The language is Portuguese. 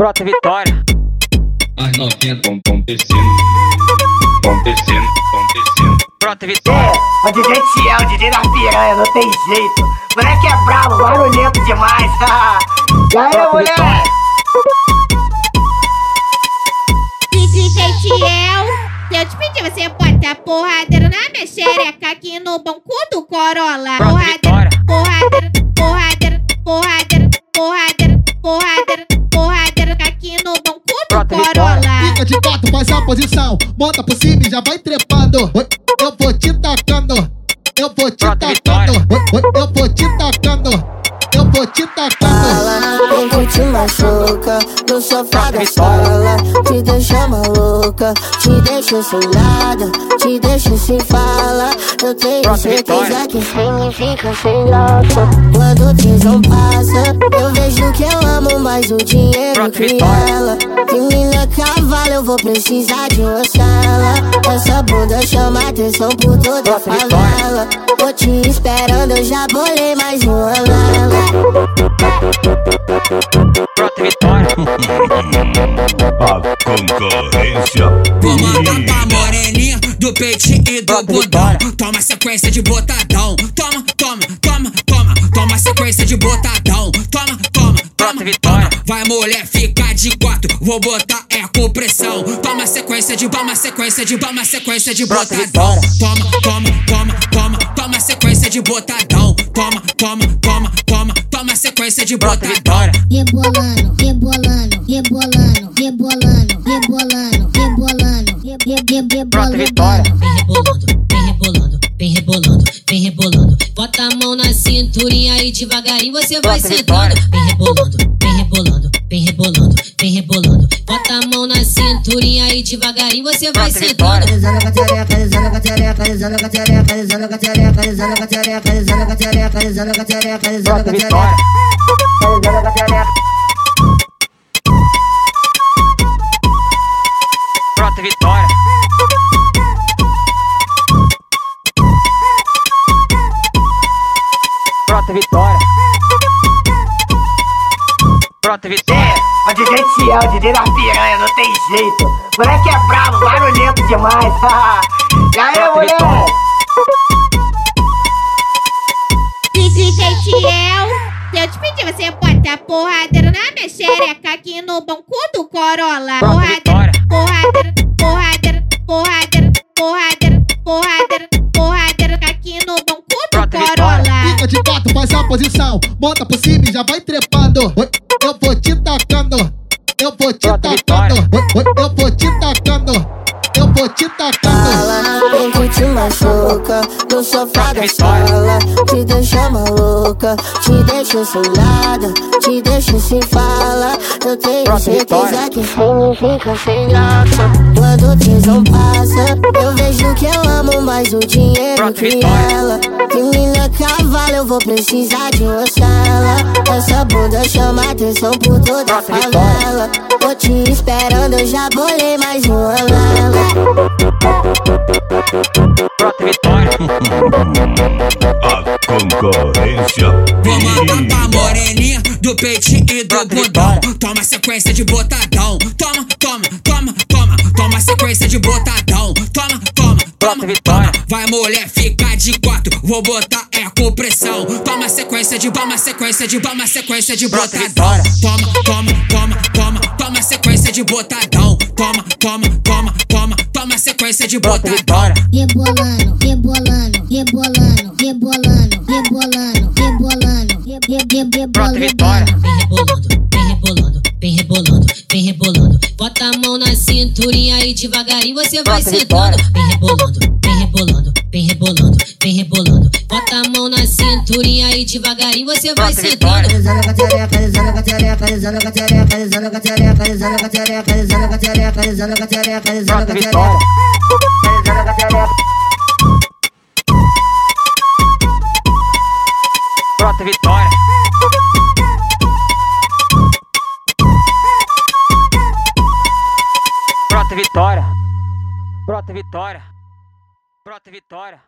Brota Vitória. As novinhas tão, tão descendo, tão descendo, tão descendo. Brota Vitória. É, o DJ Tiel, o DJ da piranha, não tem jeito. Moleque é brabo, barulhento demais. e aí, Brota moleque? Vitória. DJ Tiel, eu te pedir, você bota porradeiro na minha xereca aqui no banco do Corolla. Brota Vitória. Porradeiro, porradeiro, porradeiro, porradeiro, porradeiro, de quatro, faz a posição. Monta por cima e já vai trepando. Eu vou te tacando. Eu vou te tacando. Eu vou te tacando. Eu vou te tacando. Vem que te machuca no sofá da sala. Te deixa maluca, te deixa sem nada, te deixa sem fala. Eu tenho certeza que significa sem graça. Quando o tesão passa, eu vejo que eu amo mais o dinheiro que ela. E minha cavalo, eu vou precisar de uma sala. Essa bunda chama atenção por toda a favela. Tô te esperando, eu já bolei mais uma lala. Vitória. A concorrência Comanda pra moreninha do peitinho e do. Vitória. Toma sequência de botadão. Toma, toma, toma, toma. Toma sequência de botadão. Toma, Vitória. Vai mulher, fica de quatro. Vou botar é com pressão. Toma sequência de toma sequência de toma sequência de botadão. Toma, toma, toma, toma. Toma sequência de botadão. Toma, toma, toma, toma. Toma sequência de botadão. Vitória. rebolando, rebolando, rebolando, rebolando, rebolando, rebolando, rebolando. Rebolando, rebolando, na cinturinha e devagarinho você vai sentando. Vitória. Vem rebolando, vem rebolando, vem rebolando, vem rebolando. Bota a mão na cinturinha e devagarinho você vai sentando. Vitória. Alisando Brota Vitória. É, o DJ Tiel, o DJ da piranha, não tem jeito. Moleque é brabo, barulhento demais. e aí, Brota moleque? Vitória. DJ Tiel, se eu te pedir, você bota porradeiro na minha xereca aqui no banco do Corolla. Vitória. Porradeiro, porradeiro, porradeiro, porradeiro, porradeiro, porradeiro aqui no banco do. Corolla. Fica de quatro, faz a posição. Monta por cima e já vai trepando. Oi, Eu vou te tacando. Eu vou te tacando. Eu vou te tacando. Eu vou te tacando. Vem que te machuca no sofá da sala. Te deixa maluca, te deixa sem nada, te deixa sem fala. Eu tenho certeza que significa sem graça. Quando o tesão passa, eu vejo que eu amo mais o dinheiro que ela. E minha cavalo, eu vou precisar de uma sala. Essa bunda chama atenção por toda a favela. Tô te esperando, eu já bolei mais uma lala. A concorrência Vou mandar pra moreninha do peitinho e do. Vitória. Toma sequência de botadão. Vitória. toma. Vai mulher, fica de quatro. Vou botar é com pressão. Toma sequência de toma sequência de toma sequência de Brota botadão. Toma, toma, toma, toma. Toma sequência de botadão. Toma, toma, toma, toma. Toma sequência de botadão. Rebolando, rebolando, rebolando, rebolando, rebolando, rebolando, rebolando. Vem rebolando, vem rebolando, vem rebolando, vem rebolando. Bota a mão na cinturinha e devagarinho você vai sentando. Vem rebolando, cinturinha e devagarinho você vai sentando. Vitória. Alisando com a tereca, alisando com a tereca, alisando com a tereca, alisando com a tereca, alisando com a tereca, alisando com a tereca, alisando com a tereca, alisando Brota com a Vitória. tereca. Brota Vitória. Brota Vitória. Brota Vitória.